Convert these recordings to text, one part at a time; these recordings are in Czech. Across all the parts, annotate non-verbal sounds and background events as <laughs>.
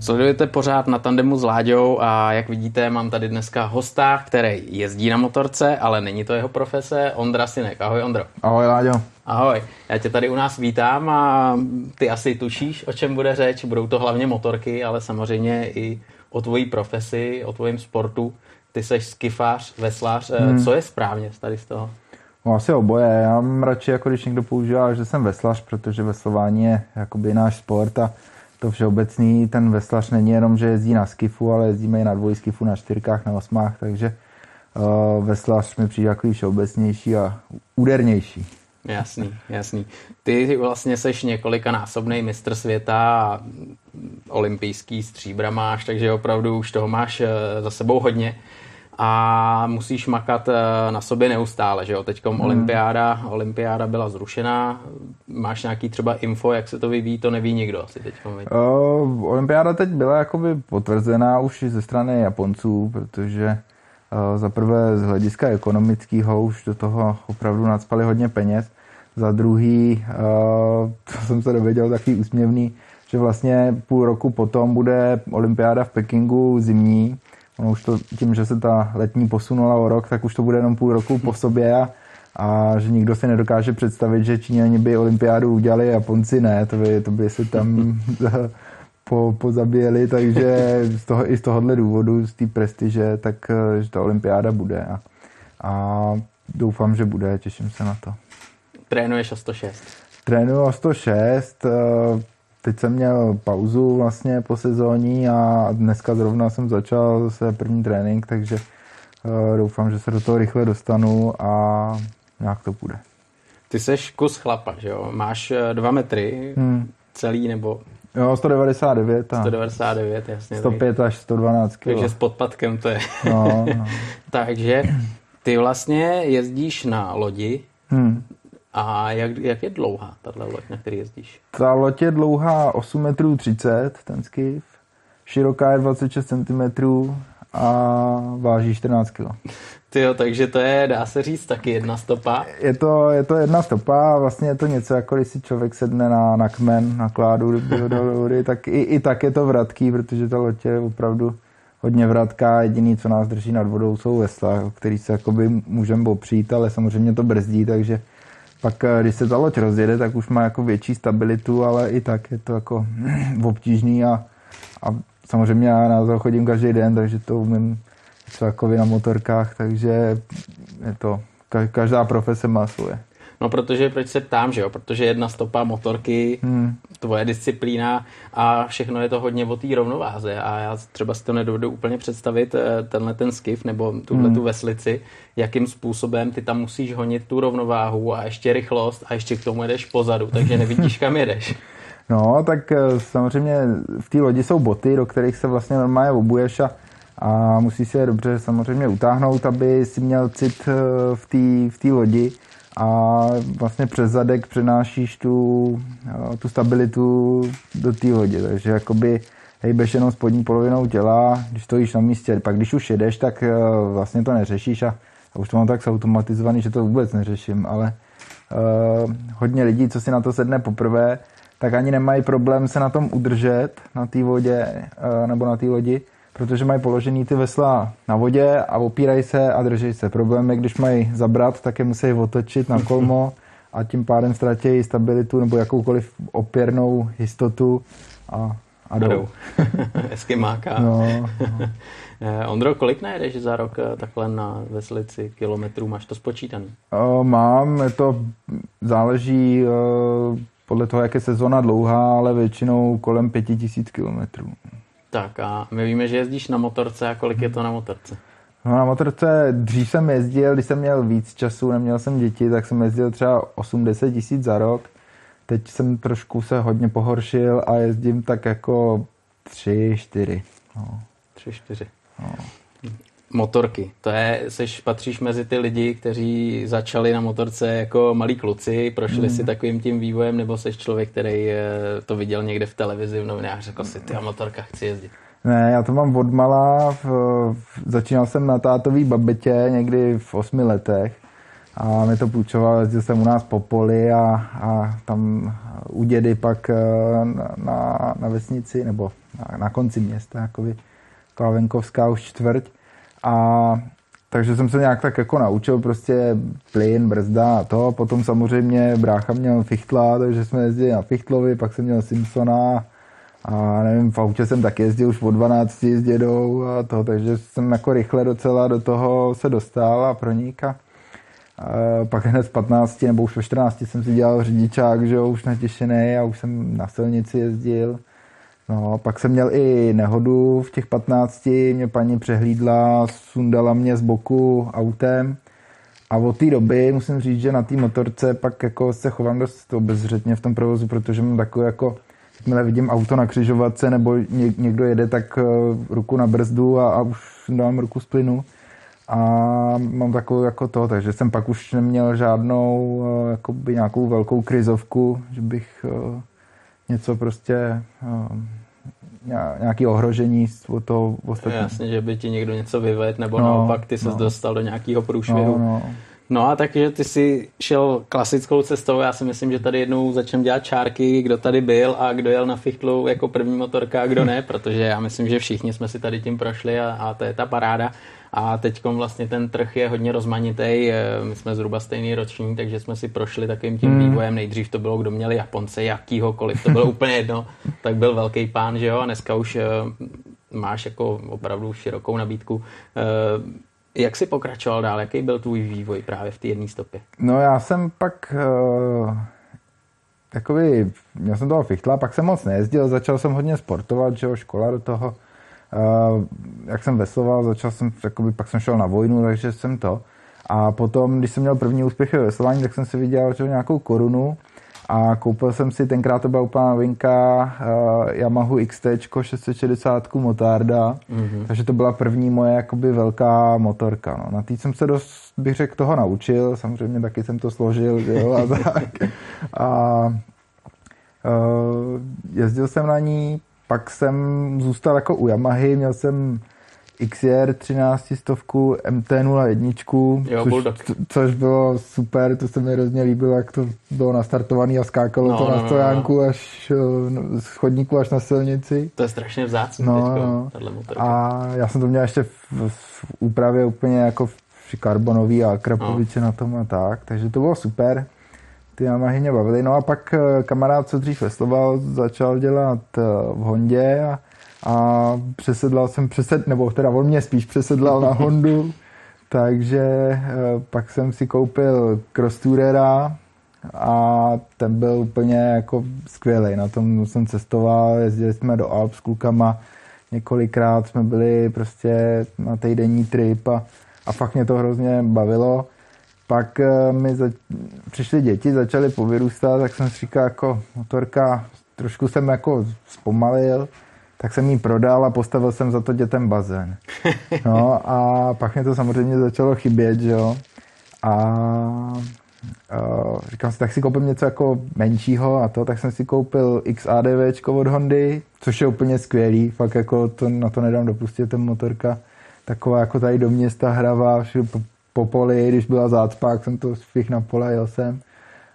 Sledujete pořád na tandemu s Láďou a jak vidíte, mám tady dneska hosta, který jezdí na motorce, ale není to jeho profese, Ondra Sinek. Ahoj Ondro. Ahoj Láďo. Ahoj, já tě tady u nás vítám a ty asi tušíš, o čem bude řeč. Budou to hlavně motorky, ale samozřejmě i o tvojí profesi, o tvojím sportu. Ty jsi skifař, veslář. Hmm. Co je správně tady z toho? No asi oboje. Já mám radši, jako když někdo používá, že jsem veslař, protože veslování je jakoby náš sport a to všeobecný, ten veslař není jenom, že jezdí na skifu, ale jezdíme i na dvojskifu, na čtyřkách, na osmách, takže uh, veslař mi přijde takový všeobecnější a údernější. Jasný, jasný. Ty vlastně seš několikanásobný mistr světa a olympijský stříbra máš, takže opravdu už toho máš eh, za sebou hodně a musíš makat eh, na sobě neustále, že jo? Teďkom hmm. olympiáda, olympiáda byla zrušená, máš nějaký třeba info, jak se to vyvíjí, to neví nikdo asi teďkom. Uh, olympiáda teď byla jakoby potvrzená už ze strany Japonců, protože uh, za prvé z hlediska ekonomického už do toho opravdu nadspali hodně peněz, za druhý, uh, to jsem se dověděl takový úsměvný, že vlastně půl roku potom bude olympiáda v Pekingu zimní, ono už to tím, že se ta letní posunula o rok, tak už to bude jenom půl roku po sobě a, a že nikdo si nedokáže představit, že Číňani by olympiádu udělali Japonci ne, to by, to by se tam <laughs> po, pozabíjeli, takže z toho, i z tohohle důvodu, z té prestiže, tak že ta olympiáda bude a, a doufám, že bude, těším se na to. Trénuješ o 106? Trénuji o 106, Teď jsem měl pauzu vlastně po sezóní a dneska zrovna jsem začal zase první trénink, takže uh, doufám, že se do toho rychle dostanu a nějak to půjde. Ty seš kus chlapa, že jo? Máš eh, dva metry hmm. celý nebo... Jo, 199. A 199, jasně. 105 až 112 kg. Takže s podpadkem to je. No, no. <laughs> takže ty vlastně jezdíš na lodi, hmm. A jak, jak je dlouhá tahle loď, na který jezdíš? Ta loď je dlouhá 8 metrů 30, ten skiff. Široká je 26 cm a váží 14 kg. jo, takže to je, dá se říct, taky jedna stopa. Je to, je to jedna stopa a vlastně je to něco, jako když si člověk sedne na, na kmen, na kládu do vody, tak i, i tak je to vratký, protože ta loď je opravdu hodně vratká. Jediný, co nás drží nad vodou, jsou vesla, o který se jakoby můžeme opřít, ale samozřejmě to brzdí, takže pak, eh, když se ta loď rozjede, tak už má jako větší stabilitu, ale i tak je to jako <clears throat> obtížný a, a samozřejmě já na to chodím každý den, takže to umím co jako na motorkách, takže je to, každá profese má svoje. No protože, proč se ptám, že jo? Protože jedna stopa motorky, hmm. tvoje disciplína a všechno je to hodně o té rovnováze a já třeba si to nedovedu úplně představit, eh, tenhle ten skiff nebo tuhle hmm. tu veslici, jakým způsobem ty tam musíš honit tu rovnováhu a ještě rychlost a ještě k tomu jedeš pozadu, takže nevidíš, kam jedeš. <laughs> No, tak eh, samozřejmě v té lodi jsou boty, do kterých se vlastně normálně obuješ a, a musíš si je dobře samozřejmě utáhnout, aby si měl cit eh, v té v lodi a vlastně přes zadek přenášíš tu, tu stabilitu do té lodě, takže jakoby hejbeš jenom spodní polovinou těla, když stojíš na místě, pak když už jedeš, tak e, vlastně to neřešíš a, a už to mám tak zautomatizovaný, že to vůbec neřeším, ale uh, hodně lidí, co si na to sedne poprvé, tak ani nemají problém se na tom udržet, na té vodě uh, nebo na té lodi, protože mají položený ty vesla na vodě a opírají se a drží se. Problém je, když mají zabrat, tak je musí otočit na kolmo a tím pádem ztratí stabilitu nebo jakoukoliv opěrnou jistotu a, a jdou. <laughs> Hezky máka. No, no. <laughs> Eh, Ondro, kolik najedeš za rok eh, takhle na veslici kilometrů? Máš to spočítaný? O, mám, to záleží podle toho, jak je sezona dlouhá, ale většinou kolem 5000 kilometrů. Tak a my víme, že jezdíš na motorce a kolik je to na motorce? No na motorce dřív jsem jezdil, když jsem měl víc času, neměl jsem děti, tak jsem jezdil třeba 80 tisíc za rok. Teď jsem trošku se hodně pohoršil a jezdím tak jako 3, 4. No. 3, 4. No motorky. To je, seš, patříš mezi ty lidi, kteří začali na motorce jako malí kluci, prošli mm. si takovým tím vývojem, nebo seš člověk, který eh, to viděl někde v televizi, v novinách, řekl si, ty a motorka chci jezdit. Ne, já to mám od malá. V, v, začínal jsem na tátový babetě někdy v osmi letech a mi to půjčoval, jezdil jsem u nás po poli a, a tam u dědy pak na, na, na vesnici nebo na, na konci města, jakoby Klavenkovská už čtvrť a takže jsem se nějak tak jako naučil prostě plyn, brzda a to. Potom samozřejmě brácha měl fichtla, takže jsme jezdili na fichtlovi, pak jsem měl Simpsona a nevím, v autě jsem tak jezdil už od 12 s dědou a to, takže jsem jako rychle docela do toho se dostal a pronik a, a pak hned z 15 nebo už ve 14 jsem si dělal řidičák, že jo, už natěšený a už jsem na silnici jezdil. No, pak jsem měl i nehodu v těch 15, mě paní přehlídla, sundala mě z boku autem. A od té doby musím říct, že na té motorce pak jako se chovám dost obezřetně v tom provozu, protože mám takový jako, jakmile vidím auto na křižovatce nebo někdo jede, tak eh, ruku na brzdu a, a už dám ruku z plynu. A mám takovou jako to, takže jsem pak už neměl žádnou eh, jakoby nějakou velkou krizovku, že bych eh, něco prostě nějaký ohrožení od toho ostatního. Jasně, že by ti někdo něco vyvedl, nebo no, naopak ty se no. dostal do nějakého průšvihu. No, no. No a takže ty si šel klasickou cestou, já si myslím, že tady jednou začneme dělat čárky, kdo tady byl a kdo jel na fichtlu jako první motorka a kdo ne, <laughs> protože já myslím, že všichni jsme si tady tím prošli a, a to je ta paráda. A teď vlastně ten trh je hodně rozmanitý. My jsme zhruba stejný roční, takže jsme si prošli takovým tím hmm. vývojem. Nejdřív to bylo, kdo měli Japonce, jakýhokoliv, to bylo <laughs> úplně jedno, tak byl velký pán, že jo, a dneska už eh, máš jako opravdu širokou nabídku. Eh, jak jsi pokračoval dál? Jaký byl tvůj vývoj právě v té jedné stopě? No já jsem pak uh, takový, měl jsem toho fichtla, pak jsem moc nejezdil, začal jsem hodně sportovat, že jo, škola do toho jak jsem vesloval, začal jsem, jakoby, pak jsem šel na vojnu, takže jsem to. A potom, když jsem měl první úspěchy ve veslování, tak jsem si viděl že nějakou korunu a koupil jsem si, tenkrát to byla úplná novinka, uh, Yamaha XT 660 motarda, mm-hmm. takže to byla první moje jakoby velká motorka. No. Na té jsem se dost, bych řekl, toho naučil, samozřejmě taky jsem to složil, jo, a <laughs> tak. A uh, jezdil jsem na ní, pak jsem zůstal jako u Yamahy, měl jsem XR 13 stovku MT-01, což, což bylo super, to se mi hrozně líbilo, jak to bylo nastartované a skákalo no, to no, na no, stojánku no, no. až no, z chodníku až na silnici. To je strašně vzácný no, no. A já jsem to měl ještě v, v úpravě úplně jako v karbonový a krapoviče no. na tom a tak, takže to bylo super ty Yamahy bavily. No a pak eh, kamarád, co dřív vesloval, začal dělat eh, v Hondě a, a přesedlal jsem přesed, nebo teda on mě spíš přesedlal na Hondu, <laughs> takže eh, pak jsem si koupil Cross Tourera a ten byl úplně jako skvělý. Na tom jsem cestoval, jezdili jsme do Alp s klukama, několikrát jsme byli prostě na týdenní trip a, a fakt mě to hrozně bavilo. Pak eh, mi za, přišly děti, začaly povyrůstat, tak jsem si říkal, jako motorka, trošku jsem jako zpomalil, tak jsem ji prodal a postavil jsem za to dětem bazén. <laughs> No a pak mě to samozřejmě začalo chybět, že jo. A uh, říkám si, tak si koupím něco jako menšího a to, tak jsem si koupil XADV od Hondy, což je úplně skvělý, fakt jako to, na to nedám dopustit, ten motorka taková jako tady do města hravá, po poli, když byla zácpa, jsem to svých na pole, jel jsem.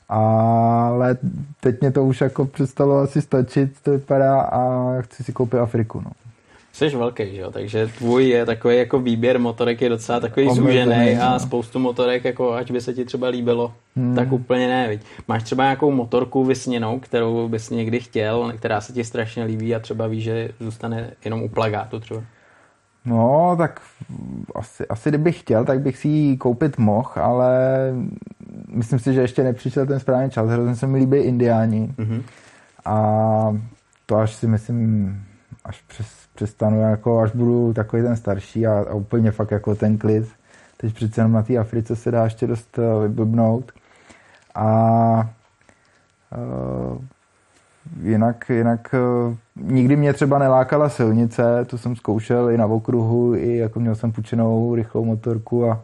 Ale teď mě to už jako přestalo asi stačit, to vypadá a chci si koupit Afriku. No. Jsi velký, jo? takže tvůj je takový jako výběr motorek je docela takový zúžený a no. spoustu motorek, jako ať by se ti třeba líbilo, hmm. tak úplně ne. Viď? Máš třeba nějakou motorku vysněnou, kterou bys někdy chtěl, která se ti strašně líbí a třeba víš, že zůstane jenom u plagátu třeba? No, tak asi, asi kdybych chtěl, tak bych si ji koupit mohl, ale myslím si, že ještě nepřišel ten správný čas. Hrozně se mi líbí indiáni. Mm-hmm. A to až si myslím, až přes, přestanu, jako až budu takový ten starší a, a úplně fakt jako ten klid. Teď přece jenom na té Africe se dá ještě dost uh, vyblbnout. A uh, jinak, jinak uh, nikdy mě třeba nelákala silnice, to jsem zkoušel i na okruhu, i jako měl jsem půjčenou rychlou motorku a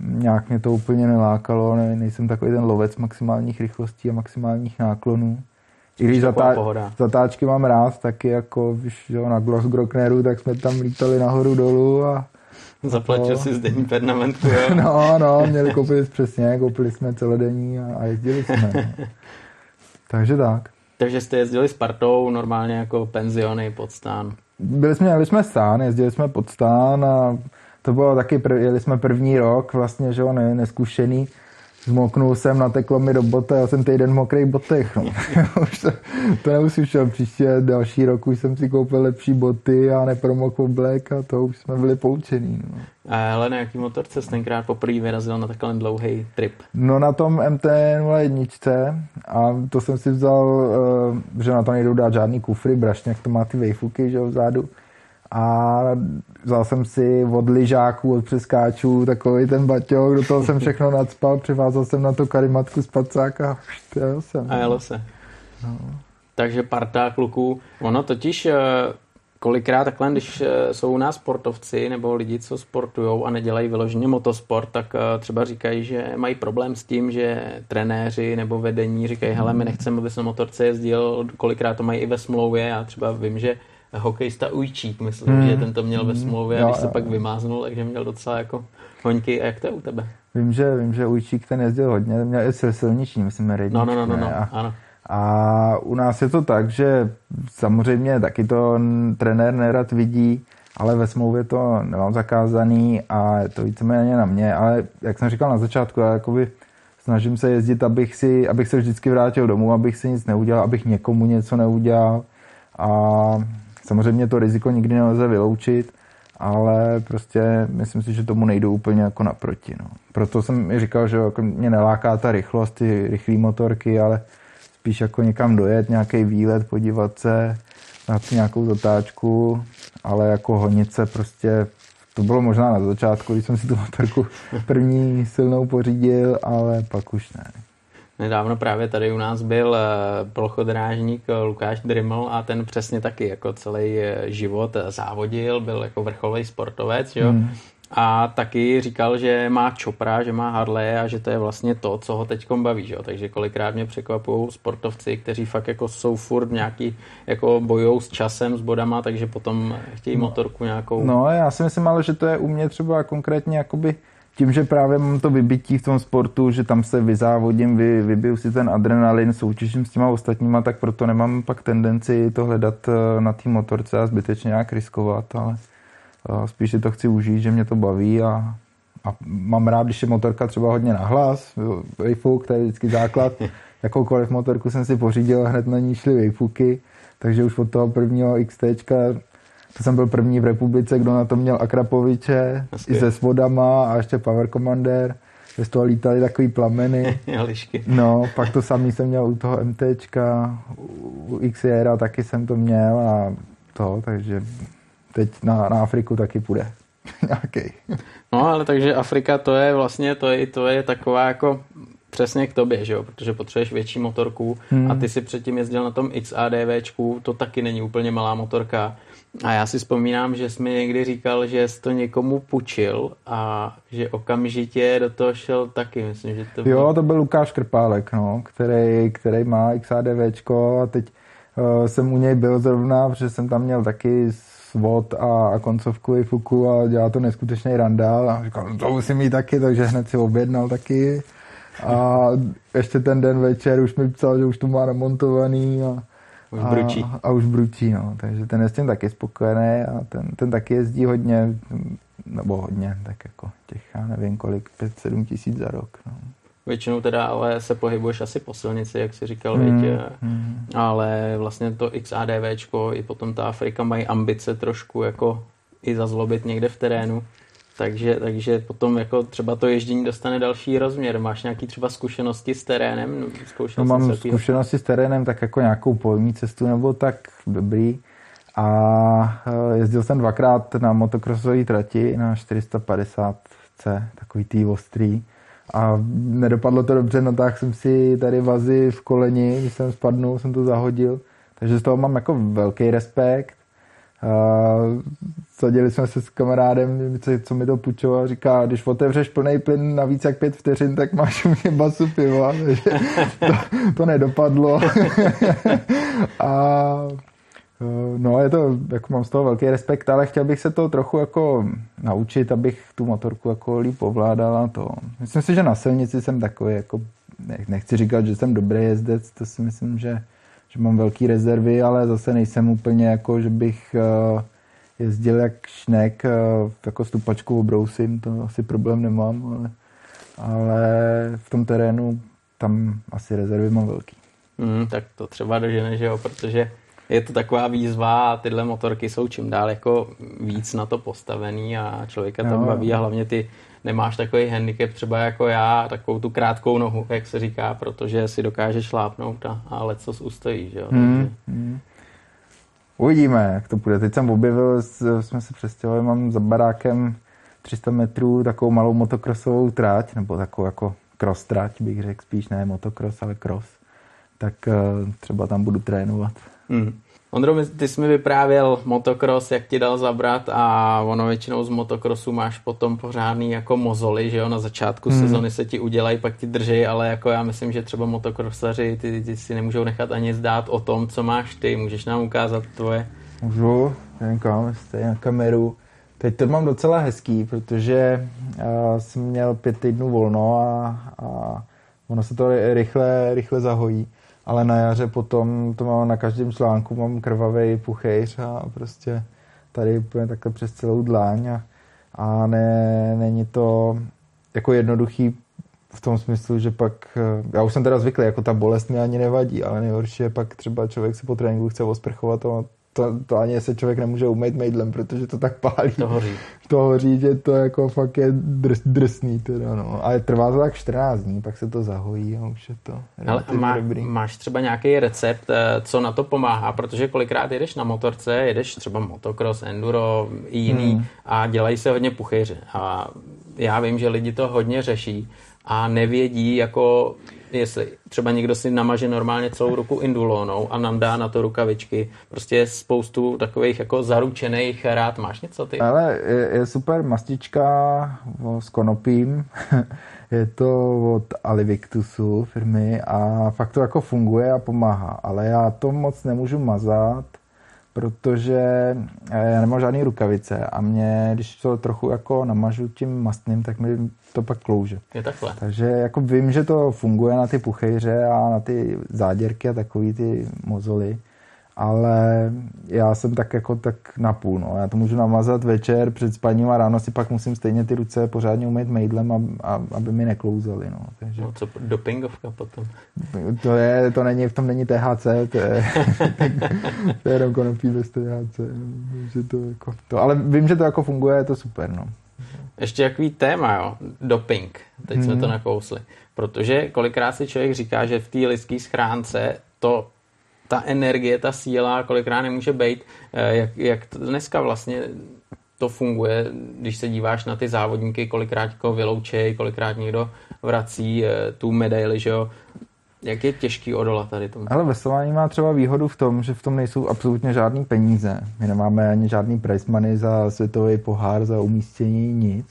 nějak mě to úplně nelákalo, ne, nejsem takový ten lovec maximálních rychlostí a maximálních náklonů. I když zatá, zatáčky mám rád, taky jako když jo, na Glossgrockneru, tak jsme tam lítali nahoru dolů a Zaplatil to... si zdenní pernamentku, jo? <laughs> no, no, měli koupili přesně, koupili jsme celodenní a, a jezdili jsme. No. <laughs> Takže tak. Takže jste jezdili s partou normálně jako penziony pod stán? Byli jsme, jeli jsme stán, jezdili jsme pod stán a to bylo taky, prv, jeli jsme první rok vlastně, že jo, ne, neskušený Zmoknul jsem, nateklo mi do boty, já jsem týden v mokrých botech. No. <laughs> to, to nemusím šel příště, další rok už jsem si koupil lepší boty a nepromokl oblek a to už jsme byli poučení. No. A ale na jaký motorce jsi tenkrát poprvé vyrazil na takový dlouhý trip? No na tom MT-01 a to jsem si vzal, eh, že na to nejdou dát žádný kufry, brašně, jak to má ty vejfuky, že jo, vzadu a vzal jsem si od lyžáků, od přeskáčů takový ten baťoch, do toho jsem všechno nadspal, přivázal jsem na to karimatku z pacáka a jel jsem. A jelo se. No. Takže parta kluků, ono totiž eh, kolikrát takhle, když eh, jsou u nás sportovci nebo lidi, co sportují a nedělají vyloženě motosport, tak eh, třeba říkají, že mají problém s tím, že trenéři nebo vedení říkají, hele, my nechceme, aby se motorce jezdil, kolikrát to mají i ve smlouvě, já třeba vím, že hokejista Ujčík, myslím, hmm. že ten to měl ve hmm. smlouvě a když se pak vymáznul, takže měl docela jako hoňky. A jak to je u tebe? Vím, že, vím, že Ujčík ten jezdil hodně, měl i silniční, myslím, redník. No, no, no, no, no. A, ano. A u nás je to tak, že samozřejmě taky to trenér nerad vidí, ale ve smlouvě to nemám zakázaný a je to víceméně na mě, ale jak jsem říkal na začátku, já jakoby snažím se jezdit, abych, si, abych se vždycky vrátil domů, abych si nic neudělal, abych někomu něco neudělal a Samozřejmě to riziko nikdy nelze vyloučit, ale prostě myslím si, že tomu nejdu úplně jako naproti. No. Proto jsem i říkal, že jako mě neláká ta rychlost, ty rychlé motorky, ale spíš jako někam dojet, nějaký výlet, podívat se, na nějakou zatáčku, ale jako honice prostě to bylo možná na začátku, když jsem si tu motorku <laughs> první silnou pořídil, ale pak už ne. Nedávno právě tady u nás byl eh, plochodrážník eh, Lukáš Drimmel a ten přesně taky jako celý eh, život závodil, byl jako vrcholový sportovec, jo. Hmm. A taky říkal, že má čopra, že má Harley a že to je vlastně to, co ho teď baví, že jo? Takže kolikrát mě překvapují sportovci, kteří fakt jako jsou furt nějaký, jako bojou s časem, s bodama, takže potom chtějí no, motorku nějakou. No, já si myslím ale, že to je u mě třeba konkrétně jakoby tím, že právě mám to vybití v tom sportu, že tam se vyzávodím, vy, vybiju si ten adrenalin, soutěžím s těma ostatníma, tak proto nemám pak tendenci to hledat eh, na té motorce a zbytečně nějak riskovat, ale eh, spíš si to chci užít, že mě to baví a, a mám rád, když je motorka třeba hodně nahlas, Wayfuk, to je vždycky základ, <laughs> jakoukoliv motorku jsem si pořídil, hned na ní šly Wayfuky, takže už od toho prvního XT to jsem byl první v republice, kdo na to měl Akrapoviče, Hezky. i se svodama a ještě Power Commander. Z toho lítali takový plameny. <laughs> no, pak to samý jsem měl u toho MTčka, u XR taky jsem to měl a to, takže teď na, na Afriku taky půjde. <laughs> Nějaký. no, ale takže Afrika to je vlastně, to je, to je taková jako přesně k tobě, že jo? protože potřebuješ větší motorku hmm. a ty si předtím jezdil na tom XADVčku, to taky není úplně malá motorka a já si vzpomínám, že jsi mi někdy říkal, že jsi to někomu půjčil a že okamžitě do toho šel taky, myslím, že to byl... Jo, to byl Lukáš Krpálek, no, který, který má XADVčko a teď uh, jsem u něj byl zrovna, protože jsem tam měl taky svod a, a koncovku i fuku a dělá to neskutečný randál a říkal, no to musím mít taky, takže hned si objednal taky. A ještě ten den večer už mi psal, že už to má namontovaný a už bručí. A, a už bručí, no. Takže ten je s tím taky spokojený a ten, ten taky jezdí hodně, nebo hodně, tak jako těch, já nevím kolik, 5-7 tisíc za rok, no. Většinou teda ale se pohybuješ asi po silnici, jak jsi říkal, mm, větě, mm. ale vlastně to XADVčko i potom ta Afrika mají ambice trošku jako i zazlobit někde v terénu. Takže, takže potom jako třeba to ježdění dostane další rozměr. Máš nějaký třeba zkušenosti s terénem? No, mám zkušenosti s terénem, tak jako nějakou polní cestu nebo tak dobrý. A eh, jezdil jsem dvakrát na motokrosové trati na 450C, takový tý ostrý. A nedopadlo to dobře, no tak jsem si tady vazy v koleni, když jsem spadnul, jsem to zahodil. Takže z toho mám jako velký respekt sadili jsme se s kamarádem, co mi to půjčoval, říká, když otevřeš plný plyn na víc jak pět vteřin, tak máš u mě basu piva, <laughs> to, to nedopadlo. <laughs> a Eh, no, je to, jako mám z toho velký respekt, ale chtěl bych se to trochu jako naučit, abych tu motorku jako líp ovládala to. Myslím si, že na silnici jsem takový, jako, nechci říkat, že jsem dobrý jezdec, to si myslím, že, že mám velký rezervy, ale zase nejsem úplně jako, že bych uh, jezdil jak šnek, uh, jako stupačku obrousím, to asi problém nemám, ale, ale v tom terénu tam asi rezervy mám velký. Mm, tak to třeba dožene, že jo, protože je to taková výzva a tyhle motorky jsou čím dál jako víc na to postavený a člověka tam no, baví a hlavně ty nemáš takový handicap třeba jako já, takovou tu krátkou nohu, jak se říká, protože si dokáže šlápnout a, a leco ustojí, že jo. Hmm, hmm. Uvidíme, jak to bude. Teď jsem objevil, jsme se přestěhovali, mám za barákem 300 metrů takovou malou motokrosovou tráť, nebo takovou jako cross trať bych řekl, spíš ne motocross, ale cross. Tak uh, třeba tam budu trénovat. Hmm. Ondro, ty jsi mi vyprávěl motocross, jak ti dal zabrat a ono většinou z motocrossu máš potom pořádný jako mozoly, že jo, na začátku hmm. sezony se ti udělají, pak ti drží, ale jako já myslím, že třeba motocrossaři, ty, ty si nemůžou nechat ani zdát o tom, co máš ty, můžeš nám ukázat tvoje? Můžu, nevím kam, jste na kameru. Teď to mám docela hezký, protože uh, jsem měl pět týdnů volno a, a ono se to rychle, rychle zahojí ale na jaře potom to mám na každém článku, mám krvavý puchejř a prostě tady úplně takhle přes celou dláň a, a ne, není to jako jednoduchý v tom smyslu, že pak, já už jsem teda zvyklý, jako ta bolest mi ani nevadí, ale nejhorší je pak třeba člověk se po tréninku chce osprchovat a to, to ani se člověk nemůže umýt mejdlem, protože to tak pálí. To hoří. To hoří, že to jako fakt je drs, drsný teda, no. Ale trvá to tak 14 dní, pak se to zahojí a už je to Ale má, dobrý. máš třeba nějaký recept, eh, co na to pomáhá, protože kolikrát jedeš na motorce, jedeš třeba motocross, enduro, jiný hmm. a dělají se hodně puchyři. A já vím, že lidi to hodně řeší a nevědí, jako jestli třeba někdo si namaže normálně celou ruku indulónou a nám dá na to rukavičky. Prostě je spoustu takových jako zaručených rád. Máš něco ty? Ale je, je super mastička s konopím. <laughs> je to od Alivictusu firmy a fakt to jako funguje a pomáhá. Ale já to moc nemůžu mazat, protože eh, já nemám žádný rukavice a mě, když to trochu jako namažu tím mastným, tak mi to pak klouže. Je takhle. Takže jako vím, že to funguje na ty puchejře a na ty záděrky a takový ty mozoly, ale já jsem tak jako tak na půl, no. Já to můžu namazat večer před spaním a ráno si pak musím stejně ty ruce pořádně umýt mejdlem, a, a, aby mi neklouzaly, no. Takže... No co dopingovka potom? To je, to není, v tom není THC, to je, <laughs> to je jenom konopí bez THC, no. že to jako, to, ale vím, že to jako funguje, je to super, no. Ještě jaký téma, jo? Doping. Teď hmm. jsme to nakousli. Protože kolikrát si člověk říká, že v té lidské schránce to ta energie, ta síla kolikrát nemůže být. Eh, jak, jak dneska vlastně to funguje, když se díváš na ty závodníky, kolikrát někoho vyloučej, kolikrát někdo vrací eh, tu medaili, že jo. Jak je těžký odolat tady tomu? Ale veslování má třeba výhodu v tom, že v tom nejsou absolutně žádný peníze. My nemáme ani žádný price money za světový pohár, za umístění, nic.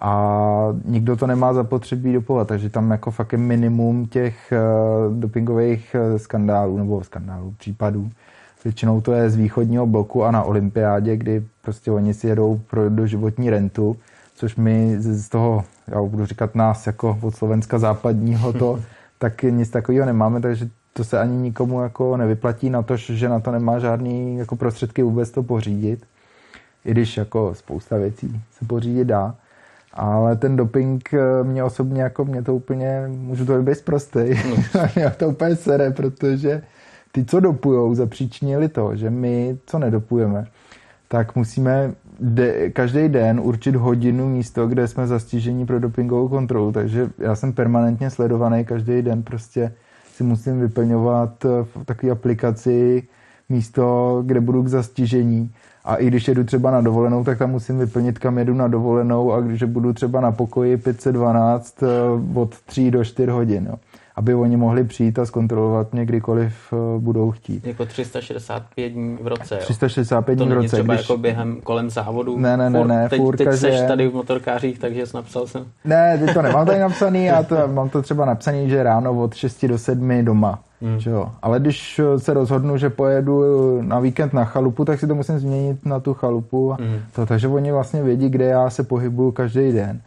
A nikdo to nemá zapotřebí dopovat, takže tam jako fakt je minimum těch uh, dopingových uh, skandálů nebo skandálů, případů. Většinou to je z východního bloku a na olympiádě, kdy prostě oni si jedou pro doživotní rentu, což my z toho, já budu říkat nás jako od Slovenska západního to, <laughs> tak nic takového nemáme, takže to se ani nikomu jako nevyplatí na to, že na to nemá žádný jako prostředky vůbec to pořídit. I když jako spousta věcí se pořídit dá. Ale ten doping eh, mě osobně, jako mě to úplně, můžu to být prostý, no. <laughs> mě to úplně sere, protože ty, co dopujou, zapříčinili to, že my, co nedopujeme, tak musíme de, každý den určit hodinu místo, kde jsme zastiženi pro dopingovou kontrolu. Takže já jsem permanentně sledovaný každý den, prostě si musím vyplňovat eh, v takové aplikaci místo, kde budu k zastižení. A i když jedu třeba na dovolenou, tak tam musím vyplnit, kam jedu na dovolenou a když budu třeba na pokoji 512 eh, od 3 do 4 hodin. Jo aby oni mohli přijít a zkontrolovat mě kdykoliv eh, budou chtít. Jako 365 dní v roce, jo? 365 dní v roce. To třeba když... jako během kolem závodu? Ne, ne, ne, ne. Teď, teď seš tady v motorkářích, takže jsi napsal jsem. Ne, teď to nemám tady <laughs> napsaný, já to, mám to třeba napsaný, že ráno od 6 do 7 doma. Hmm. Že jo? Ale když se rozhodnu, že pojedu na víkend na chalupu, tak si to musím změnit na tu chalupu. Hmm. to, takže oni vlastně vědí, kde já se pohybuju každý den.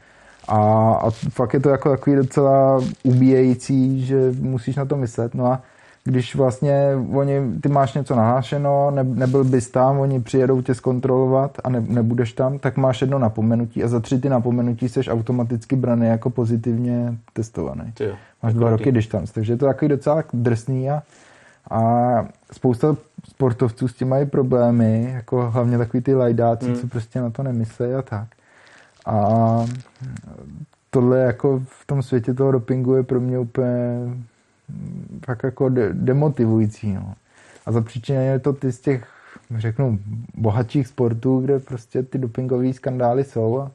A, a fakt je to jako takový docela ubíjející, že musíš na to myslet. No a když vlastně oni, ty máš něco nahlášeno, ne, nebyl bys tam, oni přijedou tě zkontrolovat a ne, nebudeš tam, tak máš jedno napomenutí a za tři ty napomenutí jsi automaticky braný jako pozitivně testovaný. Ty jo, máš dva roky když tam. Takže je to takový docela drsný a, a spousta sportovců s tím mají problémy, jako hlavně takový ty lajdáci, hmm. co prostě na to nemyslejí a tak. A tohle jako v tom světě toho dopingu je pro mě úplně fakt jako de- demotivující. No. A za příčině je to ty z těch, řeknu, bohatších sportů, kde prostě ty dopingové skandály jsou a,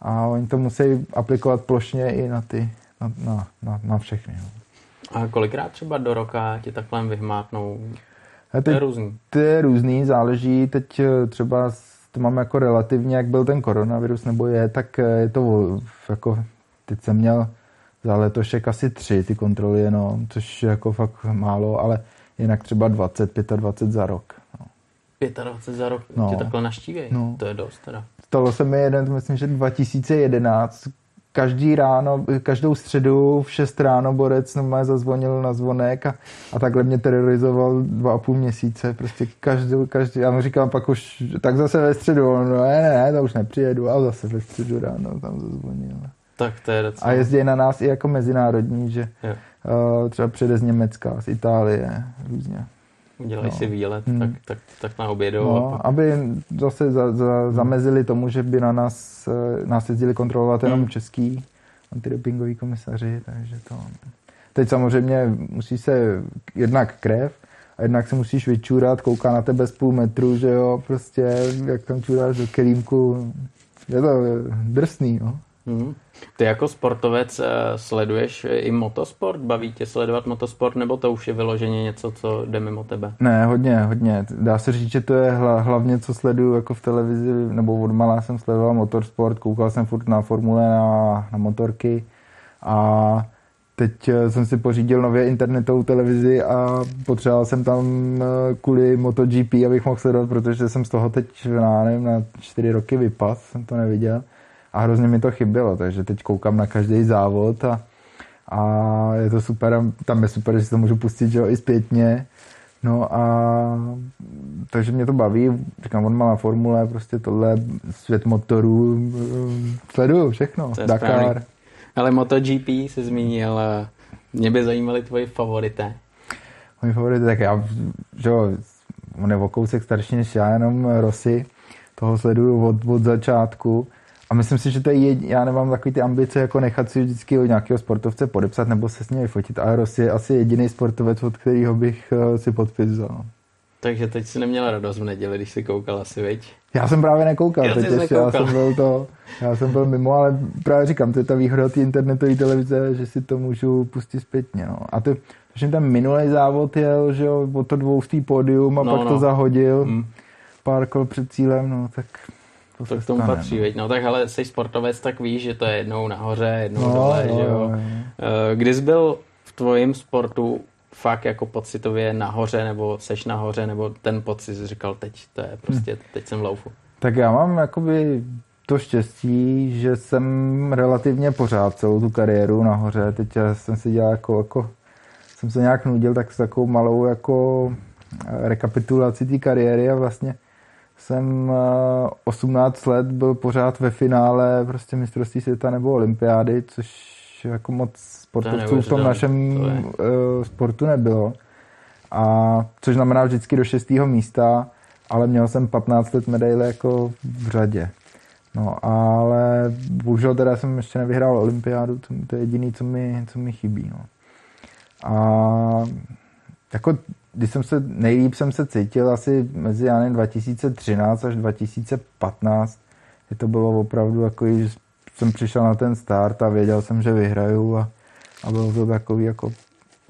a oni to musí aplikovat plošně i na ty, na, na, na, na všechny. No. A kolikrát třeba do roka ti takhle vyhmátnou? Teď, to je různý. To je různý, záleží. Teď eh, třeba to máme jako relativně, jak byl ten koronavirus nebo je, tak eh, je to jako, teď jsem měl za letošek asi tři ty kontroly jenom, což je jako fakt málo, ale jinak třeba 20, 25 za rok. No. 25 za rok no. tě takhle naštívějí, no. to je dost teda. Stalo se mi jeden, myslím, že 2011, každý ráno, každou středu v 6 ráno borec normálně zazvonil na zvonek a, a takhle mě terorizoval dva a půl měsíce. Prostě každou, každý, já mu říkám pak už, tak zase ve středu, no ne, ne, to už nepřijedu, a zase ve středu ráno tam zazvonil. Tak to je docela... A jezdí na nás i jako mezinárodní, že uh, třeba přijede z Německa, z Itálie, různě. Udělají no. si výlet, hmm. tak, tak, tak na obědou. No, pak... aby zase za, za, hmm. zamezili tomu, že by na nás, eh, nás jezdili kontrolovat jenom hmm. český antidopingový komisaři, takže to... Teď samozřejmě musí se jednak krev, a jednak se musíš vyčůrat, kouká na tebe z půl metru, že jo, prostě, jak tam čůráš do kelímku, je to drsný, no. Mm. Ty jako sportovec uh, sleduješ i motosport? Baví tě sledovat motosport, nebo to už je vyloženě něco, co jde mimo tebe? Ne, hodně, hodně. Dá se říct, že to je hla, hlavně, co sleduju jako v televizi, nebo od malá jsem sledoval motorsport, koukal jsem furt na formule, na, na motorky a teď eh, jsem si pořídil nově internetovou televizi a potřeboval jsem tam eh, kvůli MotoGP, abych mohl sledovat, protože jsem z toho teď, na, nevím, na čtyři roky vypas, jsem to neviděl a hrozně mi to chybělo, takže teď koukám na každý závod a, a je to super, tam je super, že si to můžu pustit že jo, i zpětně, no a takže mě to baví, říkám, on má na formule, prostě tohle, svět motorů, sleduju všechno, Dakar. Správný. Ale MotoGP se zmínil, mě by zajímaly tvoje favorité. Moje favority, tak já, že jo, on je o kousek starší než já, jenom Rossi, toho sleduju od, od začátku a myslím si, že to je, já nemám takový ty ambice, jako nechat si vždycky od nějakého sportovce podepsat nebo se s ním vyfotit. A Ross je asi jediný sportovec, od kterého bych eh, si podpis vzal. Takže teď si neměla radost v neděli, když jsi koukal asi, viď? Já jsem právě nekoukal, já, teď ještě, já jsem byl to, já jsem byl mimo, ale právě říkám, to je ta výhoda té internetové televize, že si to můžu pustit zpětně, no. A to, že ten minulý závod jel, že jo, o to dvoustý pódium a no, pak no. to zahodil mm. pár kol před cílem, no, tak to, to k tomu stane, patří, no. no tak ale jsi sportovec, tak víš, že to je jednou nahoře, jednou no, dole, no, že jo. No. Eh, Kdy jsi byl v tvojím sportu fakt jako pocitově nahoře, nebo seš nahoře, nebo ten pocit jsi říkal, teď to je prostě, hm. teď jsem v loufu. Tak já mám jakoby to štěstí, že jsem relativně pořád celou tu kariéru nahoře. Teď jsem si dělal jako, jako jsem se nějak nudil, tak s takovou malou jako eh, rekapitulaci té kariéry a vlastně jsem 18 eh, let byl pořád ve finále prostě mistrovství světa nebo olympiády, což jako moc sportovců v tom našem uh, sportu nebylo. A což znamená vždycky do šestého místa, ale měl jsem 15 let medaile jako v řadě. No, ale bohužel teda jsem ještě nevyhrál olympiádu, to, to je jediný, co mi, co mi chybí. No. A jako když jsem se, nejlíp jsem se cítil asi mezi já 2013 až 2015, kdy to bylo opravdu jako, že jsem přišel na ten start a věděl jsem, že vyhraju a, a bylo to takový jako,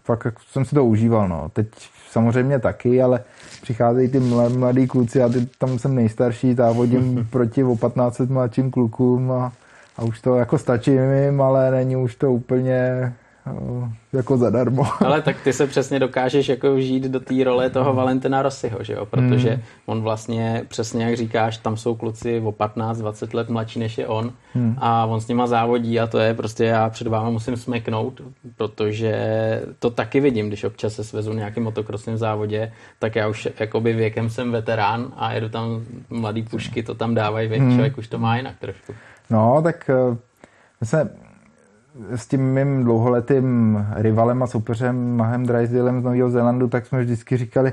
fakt jako jsem si to užíval, no. Teď samozřejmě taky, ale přicházejí ty mladí kluci a ty, tam jsem nejstarší, závodím <laughs> proti o 15 let mladším klukům a, a už to jako stačí mi, ale není už to úplně jako zadarmo. <laughs> Ale tak ty se přesně dokážeš jako žít do té role toho Valentina Rossiho, že jo? Protože hmm. on vlastně, přesně jak říkáš, tam jsou kluci o 15-20 let mladší než je on hmm. a on s nima závodí a to je prostě já před váma musím smeknout, protože to taky vidím, když občas se svezu nějakým motokrosním závodě, tak já už jakoby věkem jsem veterán a jedu tam mladý pušky, to tam dávají, věk, hmm. člověk už to má jinak trošku. No, tak uh, se s tím mým dlouholetým rivalem a soupeřem Mahem Drysdalem z Nového Zélandu, tak jsme vždycky říkali,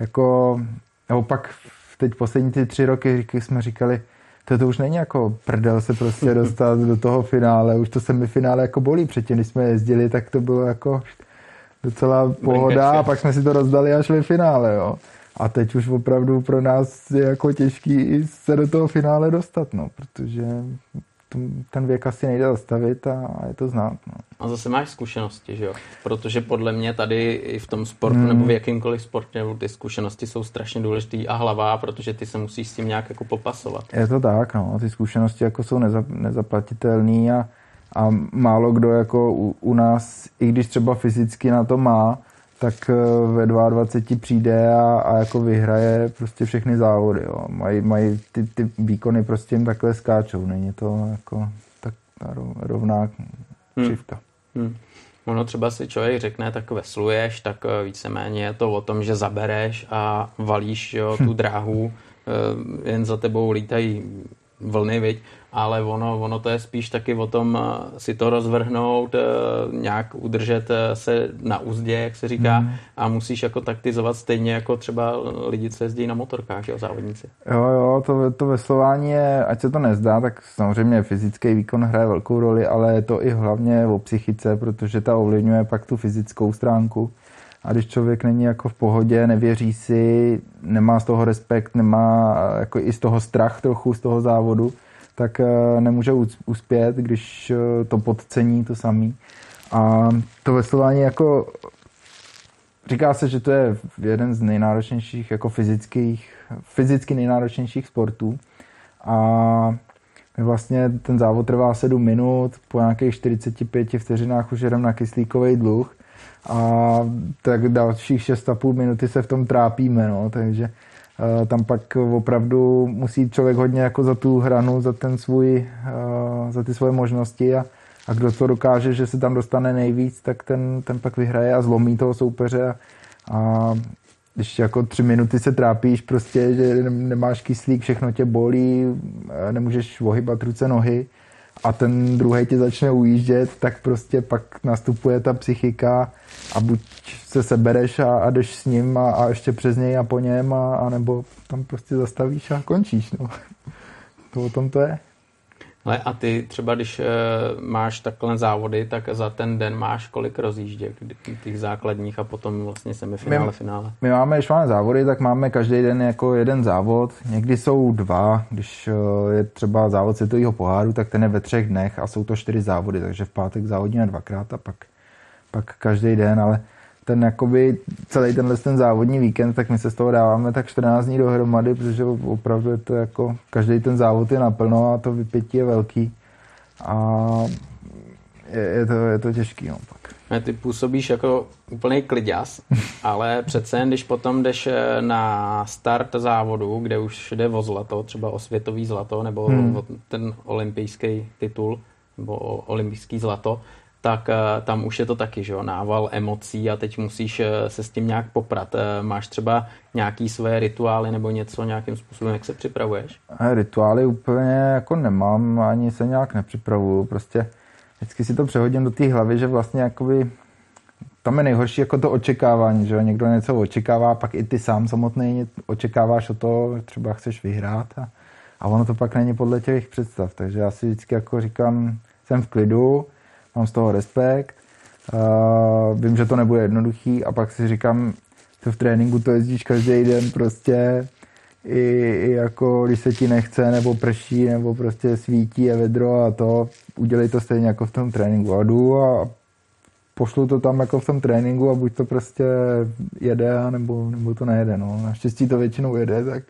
jako, nebo pak teď poslední ty tři roky jsme říkali, to, to už není jako prdel se prostě dostat do toho finále, už to semifinále jako bolí. Předtím, když jsme jezdili, tak to bylo jako docela pohoda a pak jsme si to rozdali až ve finále, jo. A teď už opravdu pro nás je jako těžký se do toho finále dostat, no, protože ten věk asi nejde zastavit a je to znát. No. A zase máš zkušenosti, že jo? Protože podle mě tady i v tom sportu hmm. nebo v jakýmkoliv sportě ty zkušenosti jsou strašně důležité a hlava, protože ty se musíš s tím nějak jako popasovat. Je to tak, no. Ty zkušenosti jako jsou neza, nezaplatitelné a, a málo kdo jako u, u nás, i když třeba fyzicky na to má, tak eh, ve 22 přijde a, a jako vyhraje prostě všechny závody. Jo. Mají, mají ty, ty výkony prostě jim takhle skáčou. Není to jako tak rovná křivka. Hmm. Hmm. Ono třeba si člověk řekne, tak vesluješ, tak eh, víceméně je to o tom, že zabereš a valíš jo, tu hm. dráhu, eh, jen za tebou lítají vlny, viď? Ale ono, ono to je spíš taky o tom eh, si to rozvrhnout, eh, nějak udržet eh, se na úzdě, jak se říká, hmm. a musíš jako taktizovat stejně jako třeba lidi, co jezdí na motorkách, jo, závodníci. Jo, jo, to, to veslování je, ať se to nezdá, tak samozřejmě fyzický výkon hraje velkou roli, ale je to i hlavně o psychice, protože ta ovlivňuje pak tu fyzickou stránku. A když člověk není jako v pohodě, nevěří si, nemá z toho respekt, nemá jako i z toho strach trochu z toho závodu, tak eh, nemůže uspět, když eh, to podcení to samý. A to veslování jako říká se, že to je jeden z nejnáročnějších jako fyzických, fyzicky nejnáročnějších sportů. A vlastně ten závod trvá 7 minut, po nějakých 45 vteřinách už jedem na kyslíkový dluh a tak dalších 6,5 minuty se v tom trápíme, no, takže tam pak opravdu musí člověk hodně jako za tu hranu, za ten svůj, eh, za ty svoje možnosti a, a kdo to dokáže, že se tam dostane nejvíc, tak ten, ten pak vyhraje a zlomí toho soupeře a, a když jako tři minuty se trápíš prostě, že nemáš kyslík, všechno tě bolí, eh, nemůžeš ohybat ruce, nohy a ten druhý tě začne ujíždět, tak prostě pak nastupuje ta psychika a buď se sebereš a, a jdeš s ním a, a ještě přes něj a po něm a, a nebo tam prostě zastavíš a končíš. No. <laughs> To o tom to je. Ale a ty třeba, když e, máš takhle závody, tak za ten den máš kolik rozjížděk těch základních a potom vlastně semifinále, my, finále? My máme, když máme závody, tak máme každý den jako jeden závod. Někdy jsou dva, když e, je třeba závod světového poháru, tak ten je ve třech dnech a jsou to čtyři závody, takže v pátek závodíme dvakrát a pak, pak každý den, ale ten jakoby celý tenhle ten závodní víkend, tak my se z toho dáváme tak 14 dní dohromady, protože opravdu je to jako, každý ten závod je naplno a to vypětí je velký a je, je, to, je to těžký no, pak. Ty působíš jako úplný kliděs, <laughs> ale přece jen, když potom jdeš eh, na start závodu, kde už jde o zlato, třeba o světový zlato, nebo hmm. o ten olympijský titul, nebo o olympijský zlato, tak uh, tam už je to taky, že jo, nával emocí a teď musíš uh, se s tím nějak poprat. Uh, máš třeba nějaký své rituály nebo něco nějakým způsobem, jak se připravuješ? Rituály úplně jako nemám, ani se nějak nepřipravuju, prostě vždycky si to přehodím do té hlavy, že vlastně jakoby tam je nejhorší jako to očekávání, že jo? někdo něco očekává, pak i ty sám samotný očekáváš o to, třeba chceš vyhrát a, a ono to pak není podle těch představ, takže já si vždycky jako říkám, jsem v klidu, mám z toho respekt, uh, vím, že to nebude jednoduchý a pak si říkám, to v tréninku to jezdíš každý den prostě, i, i jako když se ti nechce, nebo prší, nebo prostě svítí a vedro a to, udělej to stejně jako v tom tréninku a jdu a pošlu to tam jako v tom tréninku a buď to prostě jede, nebo, nebo to nejede. No. Naštěstí to většinou jede, tak,